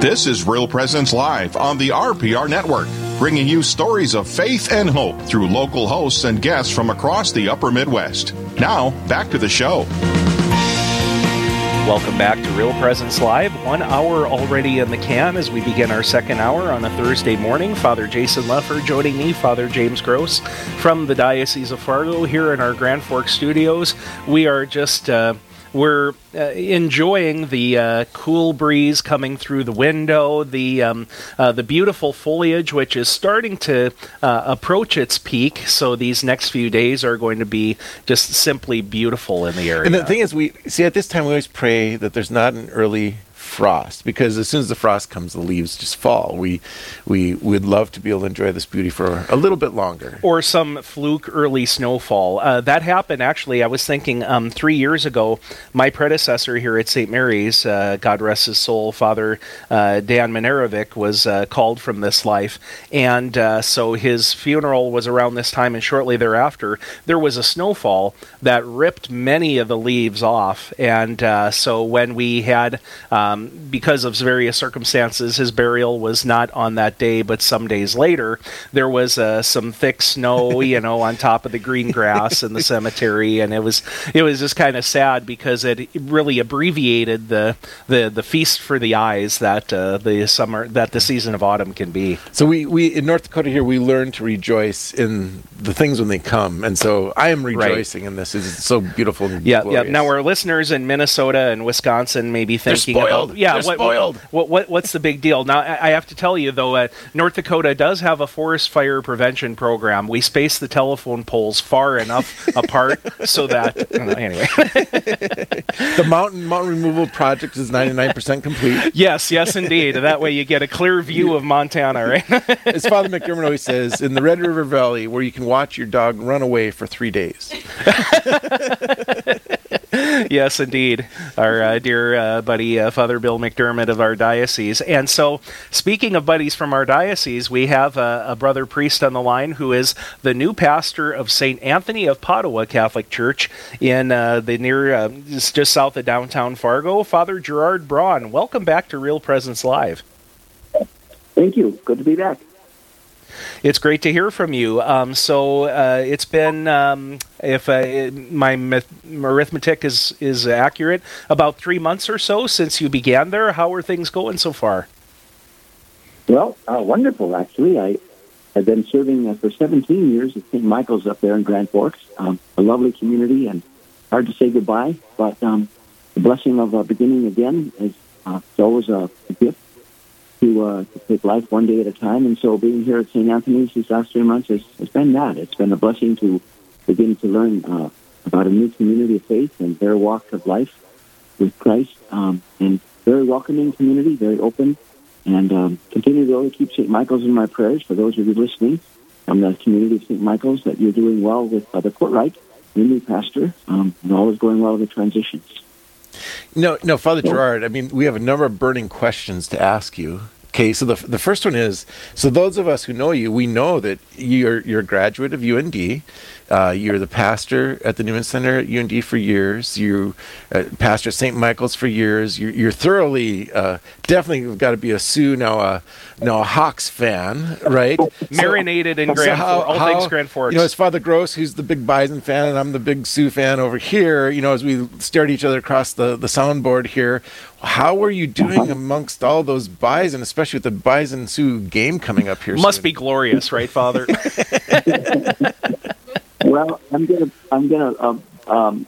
This is Real Presence Live on the RPR Network, bringing you stories of faith and hope through local hosts and guests from across the upper Midwest. Now, back to the show. Welcome back to Real Presence Live. One hour already in the can as we begin our second hour on a Thursday morning. Father Jason Lefor joining me, Father James Gross from the Diocese of Fargo here in our Grand Forks studios. We are just. Uh, we're uh, enjoying the uh, cool breeze coming through the window, the um, uh, the beautiful foliage, which is starting to uh, approach its peak. So these next few days are going to be just simply beautiful in the area. And the thing is, we see at this time we always pray that there's not an early frost because as soon as the frost comes, the leaves just fall. We we would love to be able to enjoy this beauty for a little bit longer. Or some fluke early snowfall. Uh, that happened actually. I was thinking um, three years ago. My predecessor here at St. Mary's, uh, God rest his soul, Father uh, Dan Minerovic, was uh, called from this life, and uh, so his funeral was around this time, and shortly thereafter there was a snowfall that ripped many of the leaves off, and uh, so when we had um, because of various circumstances, his burial was not on that day, but some days later. There was uh, some thick snow, you know, on top of the green grass in the cemetery, and it was it was just kind of sad because it really abbreviated the the, the feast for the eyes that uh, the summer that the season of autumn can be. So we, we in North Dakota here we learn to rejoice in the things when they come, and so I am rejoicing right. in this. It's so beautiful. yeah, glorious. yeah. Now our listeners in Minnesota and Wisconsin may be thinking about yeah, They're what, spoiled. What, what, what's the big deal? Now, I have to tell you though, uh, North Dakota does have a forest fire prevention program. We space the telephone poles far enough apart so that uh, anyway. the mountain mountain removal project is ninety nine percent complete. Yes, yes, indeed. That way you get a clear view of Montana, right? As Father McDermott always says, in the Red River Valley, where you can watch your dog run away for three days. yes, indeed. Our uh, dear uh, buddy, uh, Father Bill McDermott of our diocese. And so, speaking of buddies from our diocese, we have a, a brother priest on the line who is the new pastor of St. Anthony of Padua Catholic Church in uh, the near, uh, just south of downtown Fargo. Father Gerard Braun, welcome back to Real Presence Live. Thank you. Good to be back. It's great to hear from you. Um, so uh, it's been, um, if my arithmetic is is accurate, about three months or so since you began there. How are things going so far? Well, uh, wonderful. Actually, I have been serving uh, for 17 years at St. Michael's up there in Grand Forks. Um, a lovely community and hard to say goodbye, but um, the blessing of uh, beginning again is uh, always a gift to, uh, to take life one day at a time. And so being here at St. Anthony's these last three months has, has been that. It's been a blessing to begin to learn uh, about a new community of faith and their walk of life with Christ. Um, and very welcoming community, very open. And um, continue to really keep St. Michael's in my prayers for those of you listening from the community of St. Michael's that you're doing well with uh, the Courtright, your new pastor, um, and all is going well with the transitions. No, no, Father Gerard. I mean, we have a number of burning questions to ask you. Okay, so the the first one is so those of us who know you, we know that you're you're a graduate of UND. Uh, you're the pastor at the Newman Center at UND for years. You uh, pastor at St. Michael's for years. You're, you're thoroughly, uh, definitely got to be a Sioux now a now a Hawks fan, right? Marinated so, in Grand so how, all how, things Grand Forks. You know, it's Father Gross who's the big Bison fan, and I'm the big Sioux fan over here. You know, as we stare at each other across the the soundboard here, how are you doing amongst all those Bison, especially with the Bison Sioux game coming up here? Must soon? be glorious, right, Father? Well, I'm gonna I'm gonna um, um,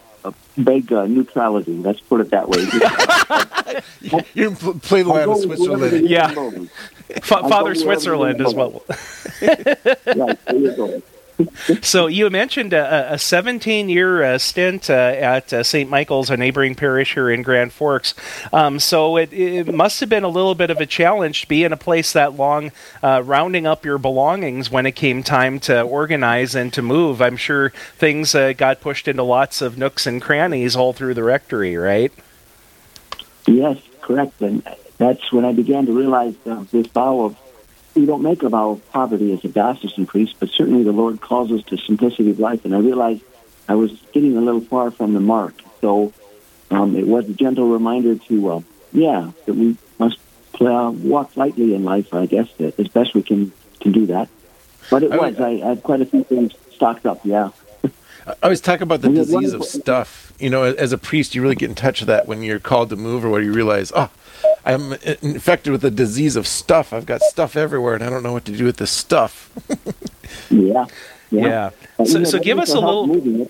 beg uh, neutrality. Let's put it that way. you play the land of Switzerland. Yeah, Father Switzerland as well. right, there you go so you mentioned a, a 17 year uh, stint uh, at uh, St. Michael's, a neighboring parish here in Grand Forks. Um, so it, it, must have been a little bit of a challenge to be in a place that long, uh, rounding up your belongings when it came time to organize and to move. I'm sure things uh, got pushed into lots of nooks and crannies all through the rectory, right? Yes, correct. And that's when I began to realize uh, this vow of we don't make of poverty as a diocesan priest, but certainly the Lord calls us to simplicity of life. And I realized I was getting a little far from the mark. So um, it was a gentle reminder to, uh, yeah, that we must uh, walk lightly in life, I guess, as best we can can do that. But it I was. would- I, I had quite a few things stocked up. Yeah. I always talk about the disease of stuff. You know, as a priest, you really get in touch with that when you're called to move or when you realize, oh, I'm infected with the disease of stuff. I've got stuff everywhere, and I don't know what to do with this stuff. Yeah. Yeah. But So- so give us a little-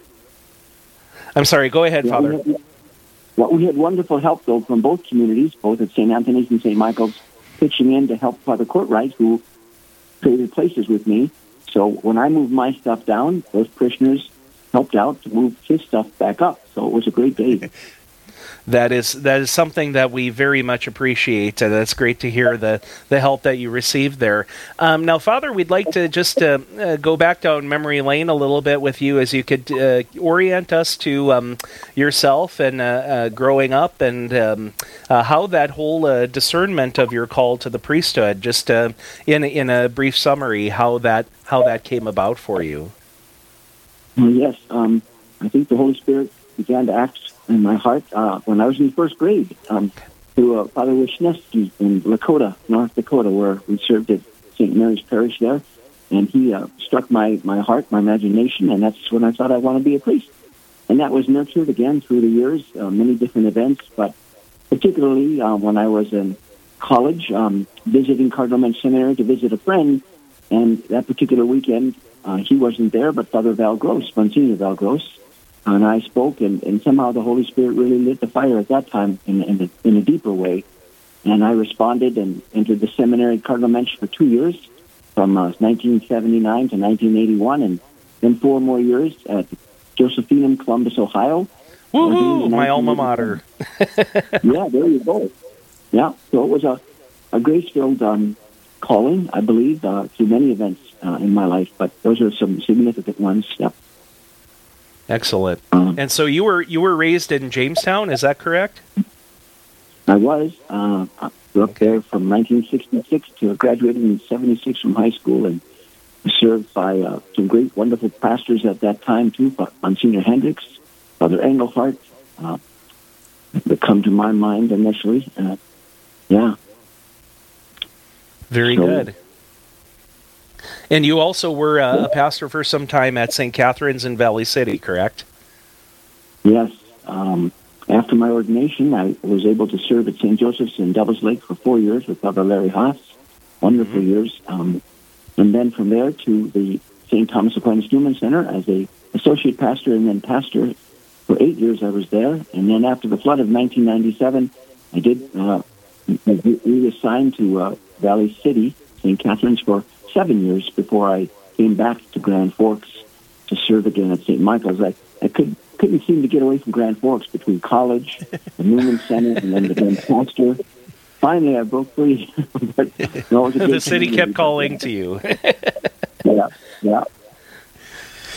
I'm sorry. Go ahead, Yeah, we Father. had- Well, we had wonderful help, though, from both communities, both at St. Anthony's and St. Michael's, pitching in to help Father Courtwright, who traded places with me. So when I moved my stuff down, those parishioners helped out to move his stuff back up. So it was a great day. That is that is something that we very much appreciate. and that's great to hear the the help that you received there. Um, now, Father, we'd like to just uh, uh, go back down memory lane a little bit with you, as you could uh, orient us to um, yourself and uh, uh, growing up, and um, uh, how that whole discernment of your call to the priesthood. Just in in a brief summary, how that how that came about for you. Yes, um, I think the Holy Spirit began to act in my heart uh, when I was in first grade um, through uh, Father Wisniewski in Lakota, North Dakota, where we served at St. Mary's Parish there. And he uh, struck my, my heart, my imagination, and that's when I thought I want to be a priest. And that was nurtured again through the years, uh, many different events, but particularly uh, when I was in college, um, visiting Cardinal Muench Seminary to visit a friend. And that particular weekend, uh, he wasn't there, but Father Val Gross, Monsignor Val Gross, and I spoke, and, and somehow the Holy Spirit really lit the fire at that time in, in, a, in a deeper way. And I responded and entered the seminary at Cardinal Muench for two years, from uh, 1979 to 1981, and then four more years at Josephinum, Columbus, Ohio. In My alma mater. yeah, there you go. Yeah, so it was a, a grace-filled um, calling, I believe, uh, through many events uh, in my life, but those are some significant ones. Yeah. Excellent. Um, And so you were you were raised in Jamestown, is that correct? I was. Uh, I grew up there from 1966 to graduated in 76 from high school and served by uh, some great, wonderful pastors at that time, too. Monsignor Hendricks, Father Engelhardt, uh, that come to my mind initially. Uh, yeah. Very So- good. And you also were uh, a pastor for some time at St. Catherine's in Valley City, correct? Yes. Um, after my ordination, I was able to serve at St. Joseph's in Devils Lake for four years with Father Larry Haas. Wonderful years. Um, and then from there to the St. Thomas Aquinas Newman Center as a associate pastor and then pastor for eight years. I was there, and then after the flood of 1997, I did uh, re- reassigned to uh, Valley City, St. Catherine's, for seven years before I came back to Grand Forks to serve again at St. Michael's. I, I could, couldn't seem to get away from Grand Forks between college, the Newman Center, and then the Grand Pastor. Finally, I broke free. but, no, the city kept calling to you. Yeah, yeah.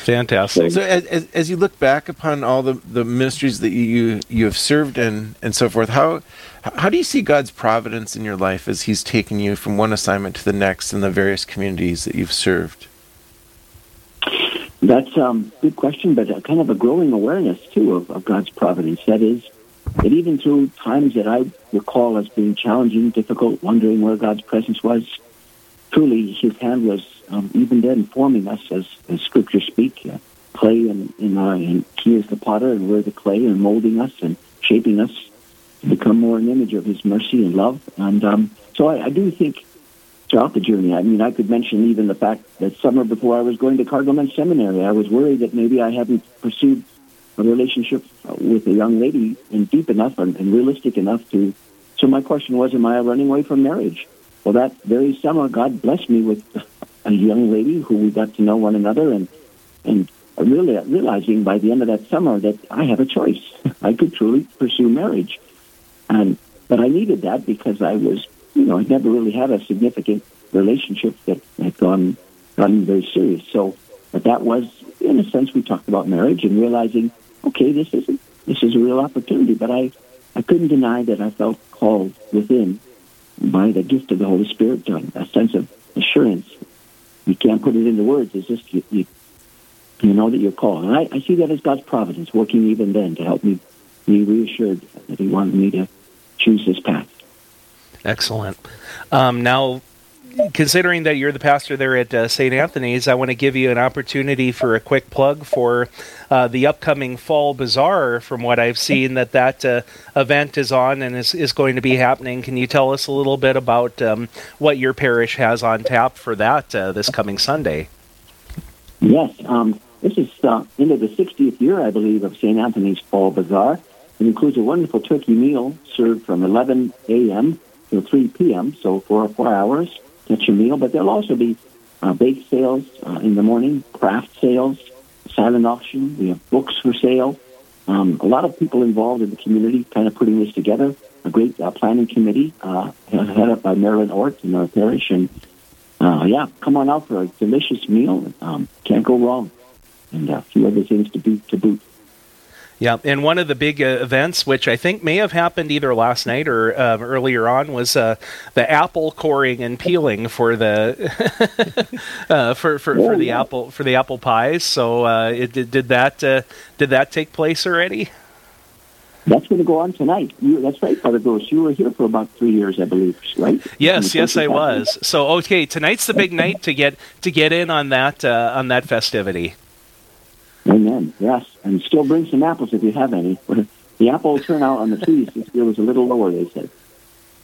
Fantastic. So as, as, as you look back upon all the, the ministries that you you have served in and so forth, how how do you see God's providence in your life as He's taken you from one assignment to the next in the various communities that you've served? That's um, a good question, but a, kind of a growing awareness too of, of God's providence. That is, that even through times that I recall as being challenging, difficult, wondering where God's presence was, truly His hand was um, even then forming us, as, as Scripture speak, uh, clay and in our and He is the potter, and we're the clay, and molding us and shaping us to become more an image of His mercy and love. And um, so I, I do think throughout the journey. I mean, I could mention even the fact that summer before I was going to Cardinal Seminary, I was worried that maybe I hadn't pursued a relationship uh, with a young lady and deep enough and, and realistic enough to. So my question was, am I running away from marriage? Well, that very summer, God blessed me with a young lady who we got to know one another, and and really realizing by the end of that summer that I have a choice. I could truly pursue marriage, and but I needed that because I was you know, I never really had a significant relationship that had gone gotten very serious. So, but that was, in a sense, we talked about marriage and realizing, okay, this is a, this is a real opportunity. But I, I couldn't deny that I felt called within by the gift of the Holy Spirit a sense of assurance. You can't put it into words. It's just you, you, you know that you're called, and I, I see that as God's providence working even then to help me be reassured that He wanted me to choose this path. Excellent. Um, now, considering that you're the pastor there at uh, St. Anthony's, I want to give you an opportunity for a quick plug for uh, the upcoming Fall Bazaar. From what I've seen, that that uh, event is on and is, is going to be happening. Can you tell us a little bit about um, what your parish has on tap for that uh, this coming Sunday? Yes, um, this is uh, into the 60th year, I believe, of St. Anthony's Fall Bazaar. It includes a wonderful turkey meal served from 11 a.m. to 3 p.m., so four four hours get your meal. But there'll also be uh, bake sales uh, in the morning, craft sales, silent auction. We have books for sale. Um, a lot of people involved in the community kind of putting this together. A great uh, planning committee uh, headed up by Marilyn Ort in our parish. And uh, yeah, come on out for a delicious meal. Um, can't go wrong. And a few other things to boot. To boot. Yeah, and one of the big uh, events, which I think may have happened either last night or uh, earlier on, was uh, the apple coring and peeling for the uh, for for, for the apple for the apple pies. So, uh, it, did, that uh, did that take place already? That's going to go on tonight. You, that's right, Father Gross. You were here for about three years, I believe, right? Yes, yes, I was. So, okay, tonight's the big night to get to get in on that on that festivity. Amen. Yes, and still bring some apples if you have any. The apple turnout on the trees this year was a little lower, they said.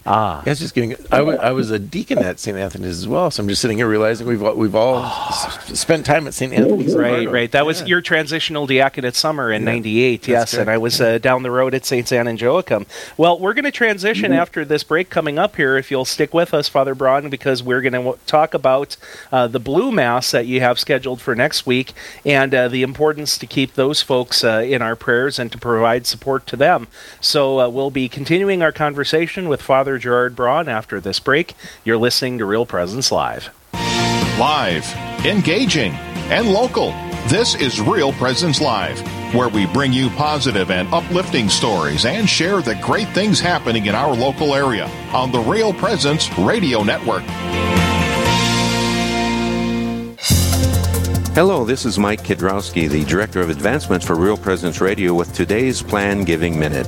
Ah, yeah, I was just getting. I was, a deacon at St. Anthony's as well, so I'm just sitting here realizing we've we've all oh. spent time at St. Anthony's. Right, right. That was your transitional diaconate summer in '98. Yeah, yes, and I was uh, down the road at St. Anne and Joachim. Well, we're going to transition mm-hmm. after this break coming up here. If you'll stick with us, Father Braun, because we're going to w- talk about uh, the Blue Mass that you have scheduled for next week and uh, the importance to keep those folks uh, in our prayers and to provide support to them. So uh, we'll be continuing our conversation with Father. Father Gerard Braun after this break. You're listening to Real Presence Live. Live, engaging, and local. This is Real Presence Live, where we bring you positive and uplifting stories and share the great things happening in our local area on the Real Presence Radio Network. Hello, this is Mike Kidrowski, the Director of Advancements for Real Presence Radio, with today's Plan Giving Minute.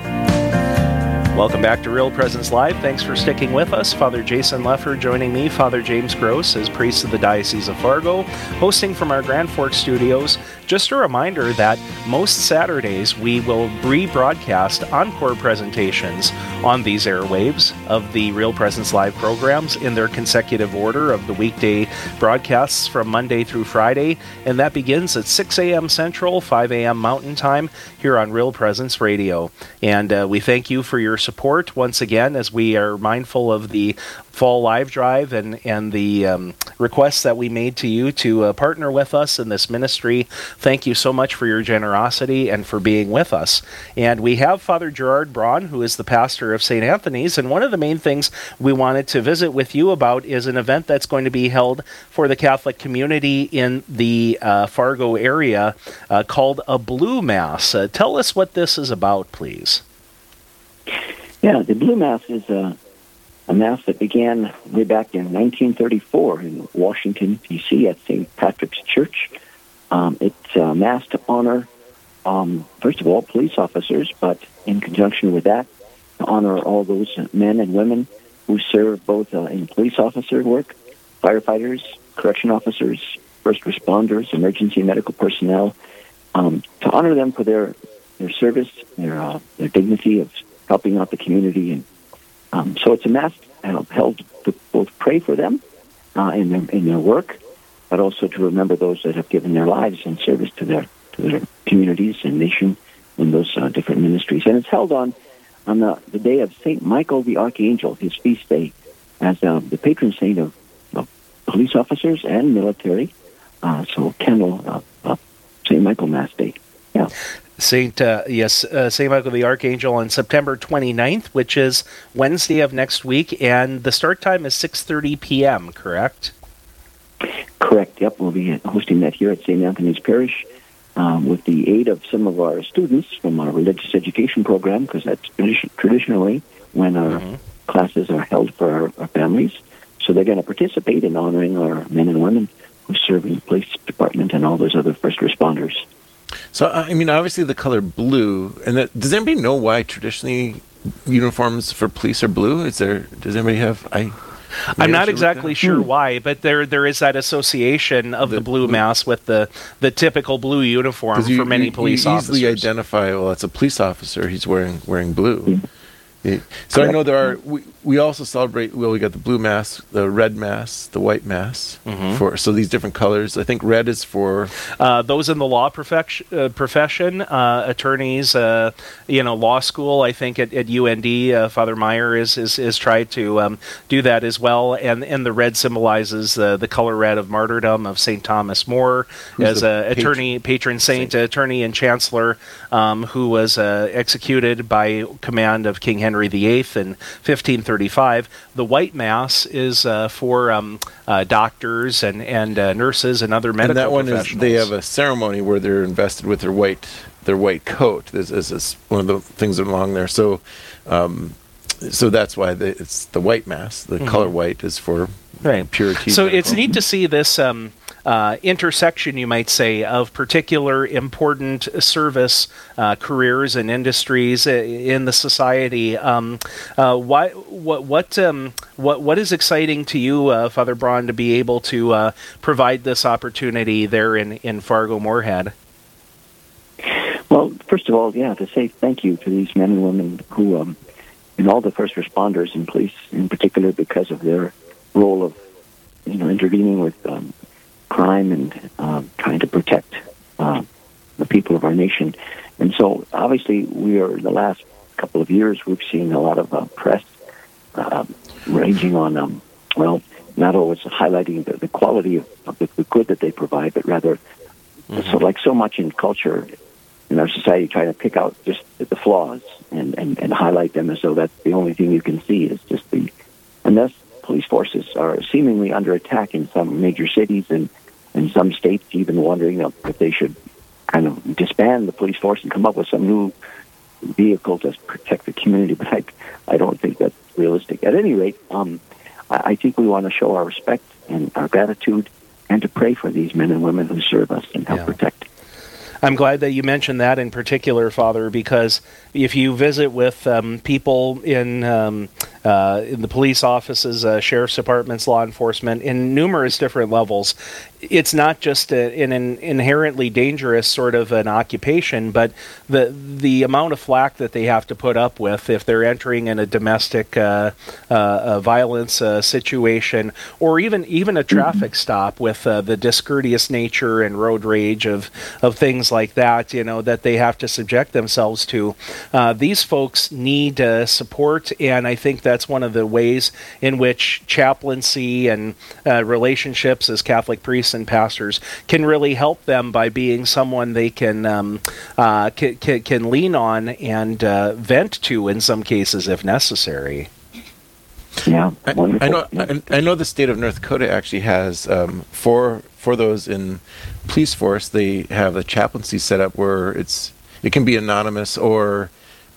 Welcome back to Real Presence Live. Thanks for sticking with us. Father Jason Lefor joining me, Father James Gross, as priest of the Diocese of Fargo, hosting from our Grand Forks studios. Just a reminder that most Saturdays we will rebroadcast encore presentations on these airwaves of the Real Presence Live programs in their consecutive order of the weekday broadcasts from Monday through Friday, and that begins at 6 a.m. Central, 5 a.m. Mountain Time here on Real Presence Radio. And uh, we thank you for your support once again as we are mindful of the fall live drive and and the um, requests that we made to you to uh, partner with us in this ministry. Thank you so much for your generosity and for being with us. And we have Father Gerard Braun, who is the pastor of St. Anthony's, and one of the main things we wanted to visit with you about is an event that's going to be held for the Catholic community in the uh, Fargo area uh, called a Blue Mass. Uh, tell us what this is about, please. Yeah, the Blue Mass is a, a mass that began way back in 1934 in Washington, D.C. at St. Patrick's Church. Um, it's a mass to honor, um, first of all, police officers, but in conjunction with that, to honor all those men and women who serve both uh, in police officer work, firefighters, correction officers, first responders, emergency medical personnel, um, to honor them for their their service, their uh, their dignity of helping out the community. And um, so it's a mass uh, held to both pray for them uh, in their in their work, but also to remember those that have given their lives in service to their to their communities and nation in those uh, different ministries. And it's held on on the, the day of Saint Michael the Archangel, his feast day, as uh, the patron saint of, of police officers and military. Uh, so uh, uh, Saint Michael Mass Day. Yeah. Saint uh, yes uh, Saint Michael the Archangel on September 29th, which is Wednesday of next week, and the start time is 6:30 p.m. Correct? Correct. Yep, we'll be hosting that here at St. Anthony's Parish um, with the aid of some of our students from our religious education program, because that's tradi- traditionally when our mm-hmm. classes are held for our, our families. So they're going to participate in honoring our men and women who serve in the police department and all those other first responders. So I mean, obviously the color blue, and that, does anybody know why traditionally uniforms for police are blue? Is there? Does anybody have? I. I'm not exactly sure hmm. why, but there there is that association of the, the blue, blue mass with the, the typical blue uniform you, for many you, police you officers. easily identify. Well, it's a police officer. He's wearing wearing blue. Mm-hmm. Yeah. So I know there are. We, we also celebrate. Well, we got the blue mass, the red mass, the white mass. Mm-hmm. For so these different colors. I think red is for uh, those in the law profession, uh, profession uh, attorneys. Uh, you know, law school. I think at, at UND, uh, Father Meyer is is, is tried to um, do that as well. And and the red symbolizes the color red of martyrdom of Saint Thomas More Who's as a attorney, patron saint, saint, attorney, and chancellor um, who was uh, executed by command of King Henry VIII in 1535. The white mass is uh, for um, uh, doctors and and uh, nurses and other medical. And that one is they have a ceremony where they're invested with their white their white coat. This is, one of the things along there. So. Um, so that's why the, it's the white mass. The mm-hmm. color white is for right. purity. So it's neat to see this um, uh, intersection, you might say, of particular important service uh, careers and industries uh, in the society. Um, uh, why, what, what, um, what, what is exciting to you, uh, Father Braun, to be able to uh, provide this opportunity there in, in Fargo Moorhead? Well, first of all, yeah, to say thank you to these men and women who, um, and all the first responders and police in particular, because of their role of, you know, intervening with um, crime and uh, trying to protect uh, the people of our nation. And so, obviously, we are in the last couple of years we've seen a lot of uh, press uh, ranging on, um, well, not always highlighting the, the quality of, of the, the, good that they provide, but rather, mm-hmm. so like so much in culture in our society, trying to pick out just the flaws and, and, and highlight them as though that's the only thing you can see is just the, and thus police forces are seemingly under attack in some major cities and in some states even wondering if they should kind of disband the police force and come up with some new vehicle to protect the community. But I, I don't think that's realistic. At any rate, um, I, I think we want to show our respect and our gratitude and to pray for these men and women who serve us and help yeah. protect. I'm glad that you mentioned that in particular, Father, because if you visit with um, people in um, uh, in the police offices, uh, sheriff's departments, law enforcement, in numerous different levels, it's not just a, an, an inherently dangerous sort of an occupation, but the the amount of flack that they have to put up with if they're entering in a domestic uh, uh, violence uh, situation, or even even a traffic stop with uh, the discourteous nature and road rage of of things like that, you know, that they have to subject themselves to. Uh, these folks need uh, support, and I think that's one of the ways in which chaplaincy and relationships as Catholic priests priests and pastors can really help them by being someone they can um, uh, can, can, can, lean on and uh, vent to in some cases if necessary. Yeah, I, I, know. I, I, know the state of North Dakota actually has um, for for those in police force. They have a chaplaincy set up where it's it can be anonymous or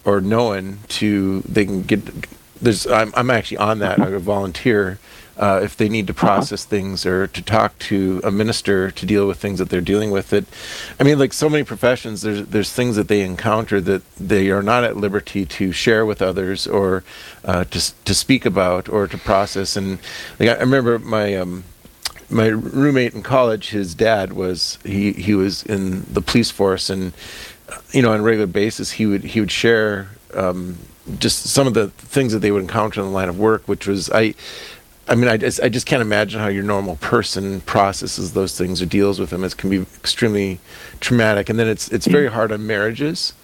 or known to they can get. There's I'm I'm actually on that. I volunteer uh, if they need to uh-huh. process things or to talk to a minister to deal with things that they're dealing with. It, I mean, like so many professions, there's there's things that they encounter that they are not at liberty to share with others or uh, to to speak about or to process. And like, I remember my. Um, my roommate in college, his dad was he he was in the police force, and you know on a regular basis he would he would share um, just some of the things that they would encounter in the line of work, which was I I mean, I just, I just can't imagine how your normal person processes those things or deals with them. It can be extremely traumatic, and then it's it's very hard on marriages,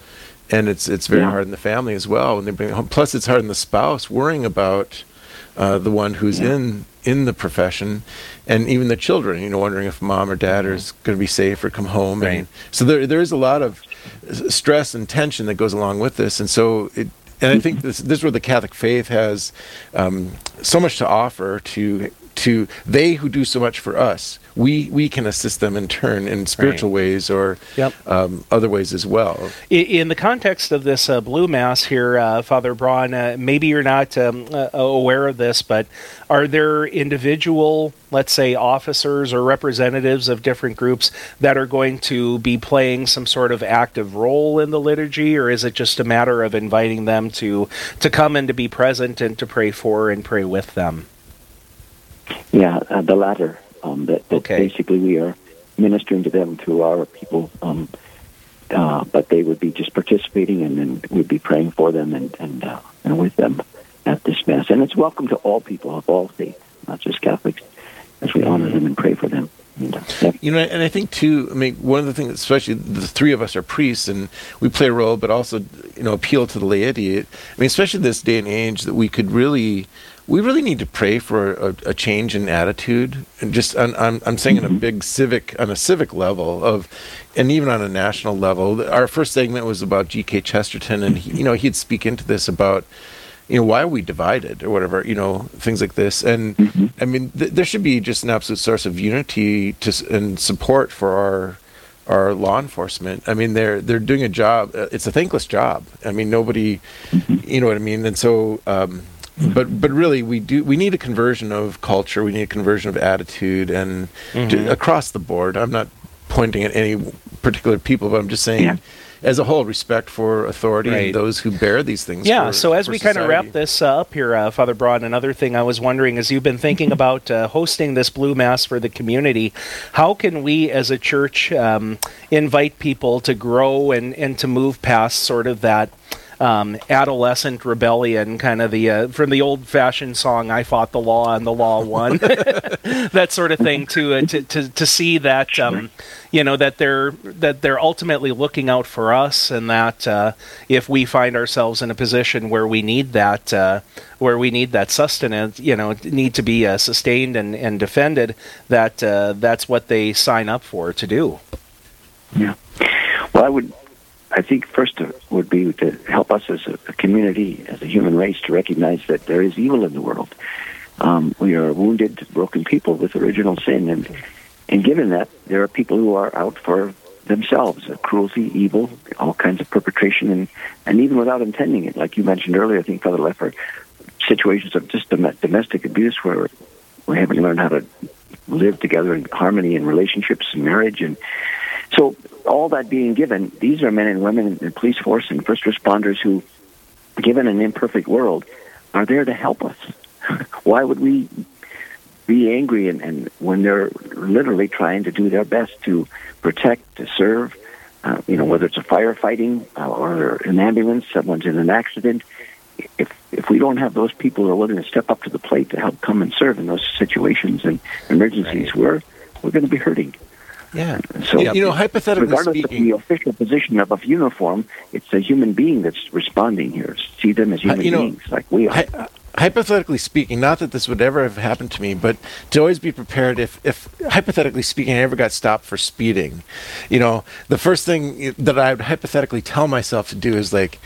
and it's it's very yeah. hard in the family as well when they bring home. Plus, it's hard on the spouse worrying about uh, the one who's yeah. in in the profession, and even the children. You know, wondering if mom or dad mm-hmm. is going to be safe or come home. Right. And so there there is a lot of stress and tension that goes along with this, and so it and I think this, this is where the Catholic faith has um, so much to offer to to they who do so much for us. We we can assist them in turn in spiritual right. ways or yep. um, other ways as well. In, the context of this uh, blue mass here, uh, Father Braun, uh, maybe you're not um, uh, aware of this, but are there individual, let's say, officers or representatives of different groups that are going to be playing some sort of active role in the liturgy, or is it just a matter of inviting them to to come and to be present and to pray for and pray with them? Yeah, uh, the latter. Um, that, that okay. basically we are ministering to them through our people, um, uh, but they would be just participating, and then we'd be praying for them and and, uh, and with them at this mass. And it's welcome to all people of all faiths, not just Catholics, as we honor them and pray for them. Uh. You know, and I think too. I mean, one of the things, especially the three of us are priests, and we play a role, but also, you know, appeal to the laity. I mean, especially this day and age, that we could really we really need to pray for a, a change in attitude and just I'm, I'm, I'm saying mm-hmm. on a big civic on a civic level of and even on a national level our first segment was about gk chesterton and he, you know he'd speak into this about you know why are we divided or whatever you know things like this and mm-hmm. i mean th- there should be just an absolute source of unity to and support for our our law enforcement. I mean, they're they're doing a job. Uh, it's a thankless job. I mean, nobody, mm-hmm. you know what I mean. And so, um, but but really we do we need a conversion of culture we need a conversion of attitude and mm-hmm. to, across the board i'm not pointing at any particular people but i'm just saying yeah. as a whole respect for authority right. and those who bear these things yeah for, so as we kind of wrap this uh, up here uh, father braun another thing i was wondering as you've been thinking about uh, hosting this blue mass for the community how can we as a church um, invite people to grow and and to move past sort of that um, adolescent rebellion, kind of the uh, from the old fashioned song "I fought the law and the law won," that sort of thing. To uh, to, to to see that um, you know that they're that they're ultimately looking out for us, and that uh, if we find ourselves in a position where we need that uh, where we need that sustenance, you know, need to be uh, sustained and, and defended, that uh, that's what they sign up for to do. Yeah. Well, I would I think first would be to help us as a, community, as a human race, to recognize that there is evil in the world. Um, we are wounded, broken people with original sin, and and given that there are people who are out for themselves, cruelty, evil, all kinds of perpetration, and and even without intending it, like you mentioned earlier, I think Father Lefor, situations of just domestic abuse where we haven't learned how to live together in harmony in relationships and marriage, and so all that being given, these are men and women in the police force and first responders who, given an imperfect world, are there to help us. Why would we be angry and, and when they're literally trying to do their best to protect, to serve, uh, you know, whether it's a firefighting uh, or an ambulance, someone's in an accident. If if we don't have those people who are willing to step up to the plate to help come and serve in those situations and emergencies, right. we're we're going to be hurting. Yeah. So you know, hypothetically regardless speaking, of the official position of a uniform, it's a human being that's responding here. See them as human you know, beings, like we are. Hi, uh, hypothetically speaking, not that this would ever have happened to me, but to always be prepared if, if hypothetically speaking, I ever got stopped for speeding, you know, the first thing that I would hypothetically tell myself to do is like,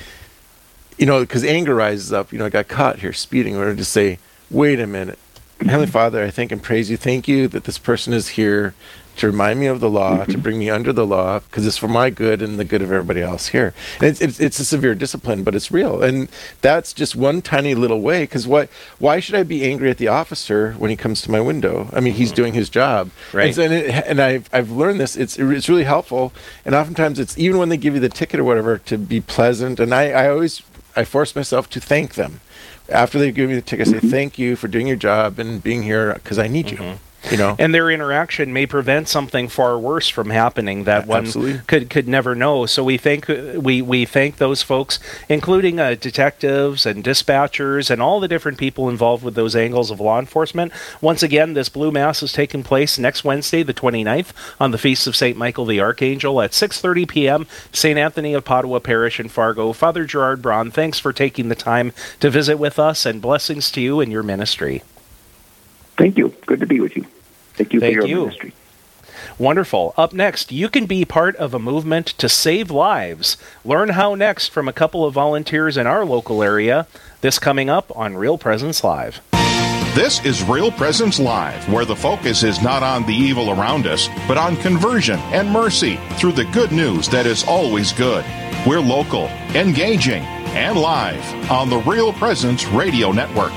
you know, because anger rises up, you know, I got caught here speeding, or to say, wait a minute, Heavenly Father, I thank and praise you. Thank you that this person is here to remind me of the law, mm-hmm. to bring me under the law, because it's for my good and the good of everybody else here. And it's, it's, it's a severe discipline, but it's real, and that's just one tiny little way. Because what? Why should I be angry at the officer when he comes to my window? I mean, he's mm-hmm. doing his job, right? And, and, it, and I've I've learned this. It's it's really helpful, and oftentimes it's even when they give you the ticket or whatever to be pleasant. And I I always I force myself to thank them after they give me the ticket. I say mm-hmm. thank you for doing your job and being here because I need mm-hmm. you you know and their interaction may prevent something far worse from happening that one Absolutely. could could never know so we thank we we thank those folks including uh, detectives and dispatchers and all the different people involved with those angles of law enforcement once again this blue mass is taking place next Wednesday the 29th on the feast of St Michael the Archangel at 6:30 p.m. St Anthony of Padua Parish in Fargo Father Gerard Braun thanks for taking the time to visit with us and blessings to you and your ministry Thank you. Good to be with you. Thank you Thank for your you. ministry. Wonderful. Up next, you can be part of a movement to save lives. Learn how next from a couple of volunteers in our local area. This coming up on Real Presence Live. This is Real Presence Live, where the focus is not on the evil around us, but on conversion and mercy through the good news that is always good. We're local, engaging, and live on the Real Presence Radio Network.